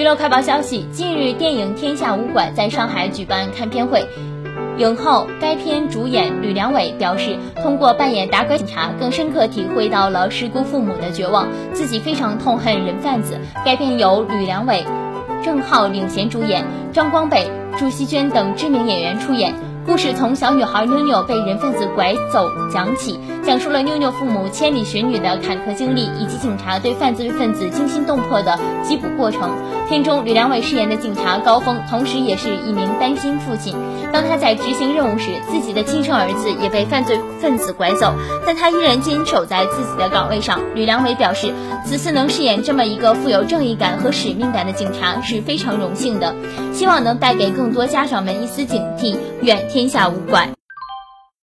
娱乐快报消息：近日，电影《天下武馆》在上海举办看片会。影后、该片主演吕良伟表示，通过扮演达官警察，更深刻体会到了失孤父母的绝望，自己非常痛恨人贩子。该片由吕良伟、郑浩领衔主演，张光北、朱希娟等知名演员出演。故事从小女孩妞妞被人贩子拐走讲起，讲述了妞妞父母千里寻女的坎坷经历，以及警察对犯罪分子惊心动魄的缉捕过程。片中吕良伟饰演的警察高峰，同时也是一名单亲父亲。当他在执行任务时，自己的亲生儿子也被犯罪分子拐走，但他依然坚守在自己的岗位上。吕良伟表示，此次能饰演这么一个富有正义感和使命感的警察是非常荣幸的，希望能带给更多家长们一丝警惕。愿天下无怪。